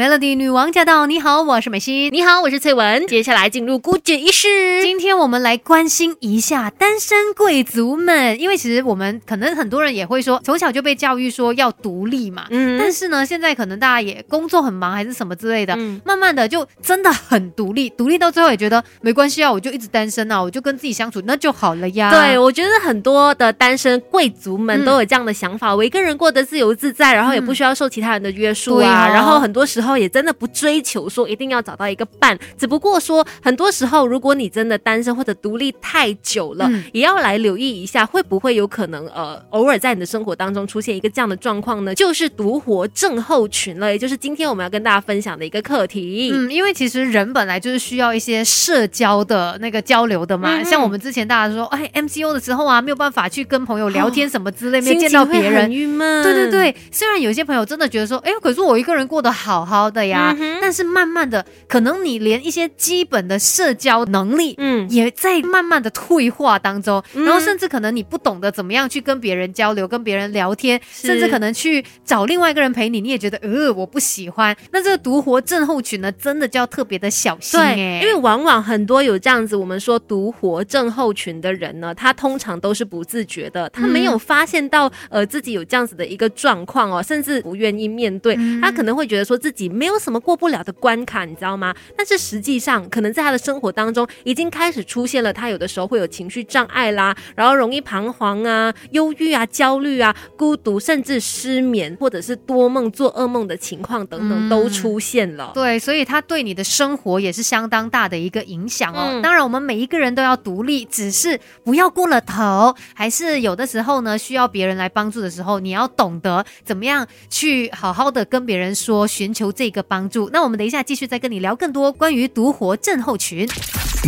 Melody 女王驾到！你好，我是美心。你好，我是翠文。接下来进入姑姐仪式。今天我们来关心一下单身贵族们，因为其实我们可能很多人也会说，从小就被教育说要独立嘛。嗯。但是呢，现在可能大家也工作很忙，还是什么之类的，慢慢的就真的很独立。独立到最后也觉得没关系啊，我就一直单身啊，我就跟自己相处那就好了呀。对，我觉得很多的单身贵族们都有这样的想法，我一个人过得自由自在，然后也不需要受其他人的约束啊。然后很多时候也真的不追求说一定要找到一个伴，只不过说很多时候，如果你真的单身或者独立太久了，也要来留意一下，会不会有可能呃，偶尔在你的生活当中出现一个这样的状况呢？就是独活症候群了，也就是今天我们要跟大家分享的一个课题。嗯，因为其实人本来就是需要一些社交的那个交流的嘛，像我们之前大家说，哎，MCO 的时候啊，没有办法去跟朋友聊天什么之类，没有见到别人，郁闷。对对对，虽然有些朋友真的觉得说，哎，可是我一个人过得好好的。呀，但是慢慢的，可能你连一些基本的社交能力，嗯，也在慢慢的退化当中，然后甚至可能你不懂得怎么样去跟别人交流、跟别人聊天，甚至可能去找另外一个人陪你，你也觉得呃我不喜欢。那这个独活症候群呢，真的就要特别的小心哎，因为往往很多有这样子我们说独活症候群的人呢，他通常都是不自觉的，他没有发现到呃自己有这样子的一个状况哦，甚至不愿意面对，他可能会觉得说自己没有。什么过不了的关卡，你知道吗？但是实际上，可能在他的生活当中，已经开始出现了。他有的时候会有情绪障碍啦，然后容易彷徨啊、忧郁啊、焦虑啊、孤独，甚至失眠，或者是多梦、做噩梦的情况等等都出现了。对，所以他对你的生活也是相当大的一个影响哦。当然，我们每一个人都要独立，只是不要过了头，还是有的时候呢，需要别人来帮助的时候，你要懂得怎么样去好好的跟别人说，寻求这个。帮助。那我们等一下继续再跟你聊更多关于独活症候群。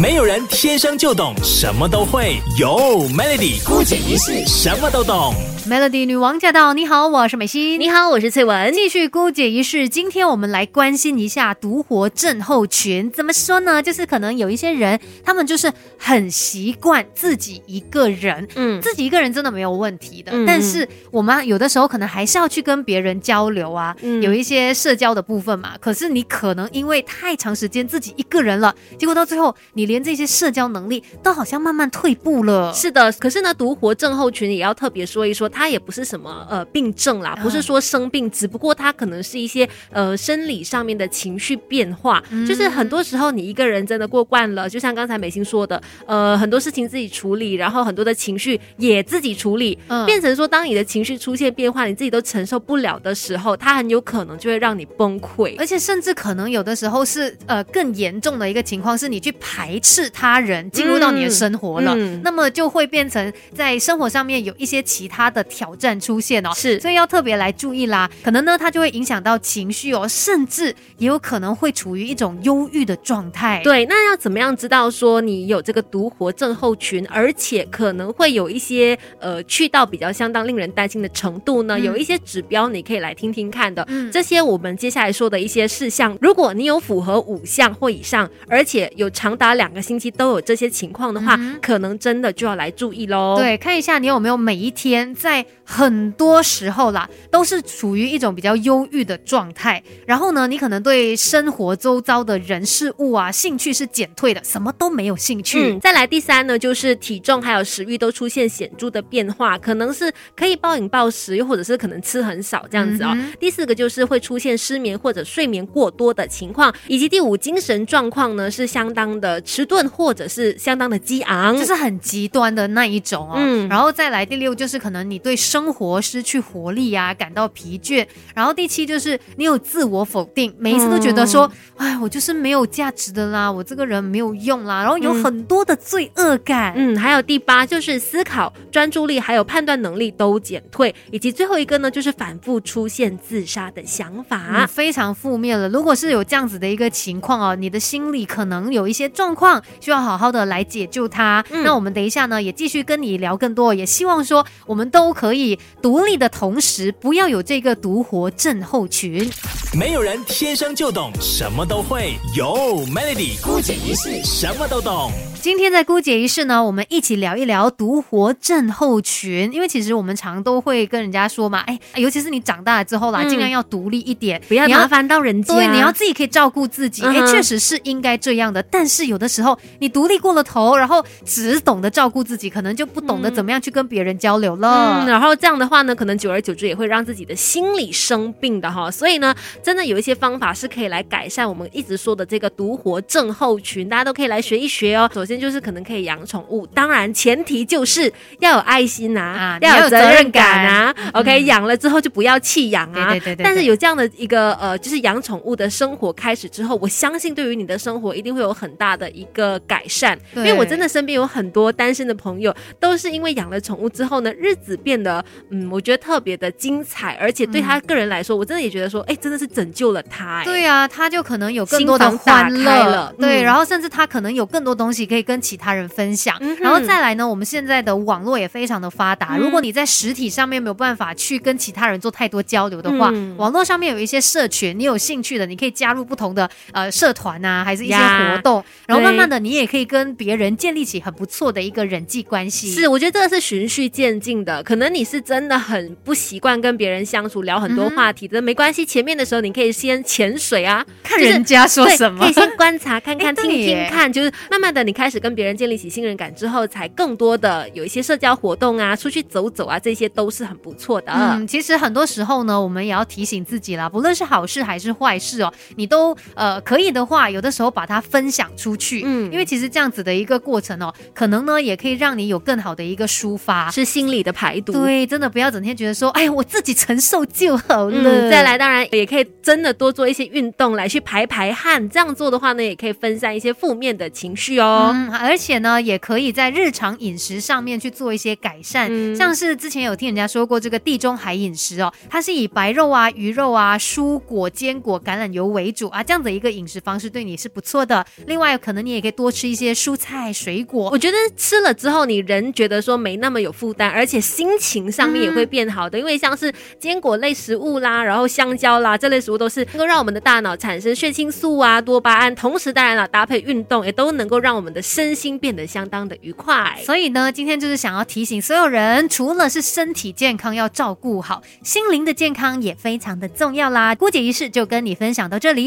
没有人天生就懂，什么都会有 Melody 孤姐一世什么都懂。Melody 女王驾到！你好，我是美心。你好，我是翠文。继续姑姐一事，今天我们来关心一下独活症候群。怎么说呢？就是可能有一些人，他们就是很习惯自己一个人。嗯，自己一个人真的没有问题的。但是我们有的时候可能还是要去跟别人交流啊，有一些社交的部分嘛。可是你可能因为太长时间自己一个人了，结果到最后你。你连这些社交能力都好像慢慢退步了。是的，可是呢，独活症候群也要特别说一说，它也不是什么呃病症啦，不是说生病，只不过它可能是一些呃生理上面的情绪变化。就是很多时候你一个人真的过惯了，就像刚才美心说的，呃，很多事情自己处理，然后很多的情绪也自己处理，变成说当你的情绪出现变化，你自己都承受不了的时候，它很有可能就会让你崩溃，而且甚至可能有的时候是呃更严重的一个情况，是你去排。排斥他人进入到你的生活了，那么就会变成在生活上面有一些其他的挑战出现哦。是，所以要特别来注意啦。可能呢，它就会影响到情绪哦，甚至也有可能会处于一种忧郁的状态。对，那要怎么样知道说你有这个独活症候群，而且可能会有一些呃去到比较相当令人担心的程度呢？有一些指标你可以来听听看的。嗯，这些我们接下来说的一些事项，如果你有符合五项或以上，而且有长达两。个星期都有这些情况的话，可能真的就要来注意喽。对，看一下你有没有每一天在很多时候啦，都是处于一种比较忧郁的状态。然后呢，你可能对生活周遭的人事物啊，兴趣是减退的，什么都没有兴趣。再来第三呢，就是体重还有食欲都出现显著的变化，可能是可以暴饮暴食，又或者是可能吃很少这样子哦。第四个就是会出现失眠或者睡眠过多的情况，以及第五精神状况呢是相当的。迟钝或者是相当的激昂，就是很极端的那一种哦。嗯，然后再来第六就是可能你对生活失去活力啊，感到疲倦。然后第七就是你有自我否定，每一次都觉得说，哎，我就是没有价值的啦，我这个人没有用啦。然后有很多的罪恶感。嗯，还有第八就是思考、专注力还有判断能力都减退，以及最后一个呢就是反复出现自杀的想法，非常负面了。如果是有这样子的一个情况哦，你的心里可能有一些状况。况需要好好的来解救他。那我们等一下呢，也继续跟你聊更多，也希望说我们都可以独立的同时，不要有这个独活症候群。没有人天生就懂什么都会，有 Melody 姑姐一世什么都懂。今天在姑姐一世呢，我们一起聊一聊独活症候群。因为其实我们常都会跟人家说嘛，哎，尤其是你长大了之后啦，尽量要独立一点，不要麻烦到人家。对，你要自己可以照顾自己。哎，确实是应该这样的。但是有的时候你独立过了头，然后只懂得照顾自己，可能就不懂得怎么样去跟别人交流了。嗯，然后这样的话呢，可能久而久之也会让自己的心理生病的哈。所以呢，真的有一些方法是可以来改善我们一直说的这个独活症候群，大家都可以来学一学哦。首先就是可能可以养。宠物，当然前提就是要有爱心啊，要有责任感啊。OK，养了之后就不要弃养啊。对对对。但是有这样的一个呃，就是养宠物的生活开始之后，我相信对于你的生活一定会有很大的一个改善。因为我真的身边有很多单身的朋友，都是因为养了宠物之后呢，日子变得嗯，我觉得特别的精彩，而且对他个人来说，我真的也觉得说，哎，真的是拯救了他。对啊，他就可能有更多的欢乐了。对，然后甚至他可能有更多东西可以跟其他人分。分享，然后再来呢？我们现在的网络也非常的发达。如果你在实体上面没有办法去跟其他人做太多交流的话，网络上面有一些社群，你有兴趣的，你可以加入不同的呃社团啊，还是一些活动，然后慢慢的你也可以跟别人建立起很不错的一个人际关系。是，我觉得这个是循序渐进的。可能你是真的很不习惯跟别人相处，聊很多话题的，没关系。前面的时候你可以先潜水啊，看人家说什么，可以先观察看看，听听看，就是慢慢的你开始跟别人建立起。信任感之后，才更多的有一些社交活动啊，出去走走啊，这些都是很不错的。嗯，其实很多时候呢，我们也要提醒自己啦，不论是好事还是坏事哦，你都呃可以的话，有的时候把它分享出去。嗯，因为其实这样子的一个过程哦，可能呢也可以让你有更好的一个抒发，是心理的排毒。对，真的不要整天觉得说，哎呀，我自己承受就好了。再来，当然也可以真的多做一些运动来去排排汗，这样做的话呢，也可以分散一些负面的情绪哦。嗯，而且呢，也可以在日日常饮食上面去做一些改善，像是之前有听人家说过这个地中海饮食哦，它是以白肉啊、鱼肉啊、蔬果、坚果、橄榄油为主啊，这样的一个饮食方式对你是不错的。另外，可能你也可以多吃一些蔬菜水果，我觉得吃了之后，你人觉得说没那么有负担，而且心情上面也会变好的。因为像是坚果类食物啦，然后香蕉啦这类食物都是能够让我们的大脑产生血清素啊、多巴胺，同时当然了搭配运动，也都能够让我们的身心变得相当的愉快。所以呢，今天就是想要提醒所有人，除了是身体健康要照顾好，心灵的健康也非常的重要啦。姑姐仪式就跟你分享到这里。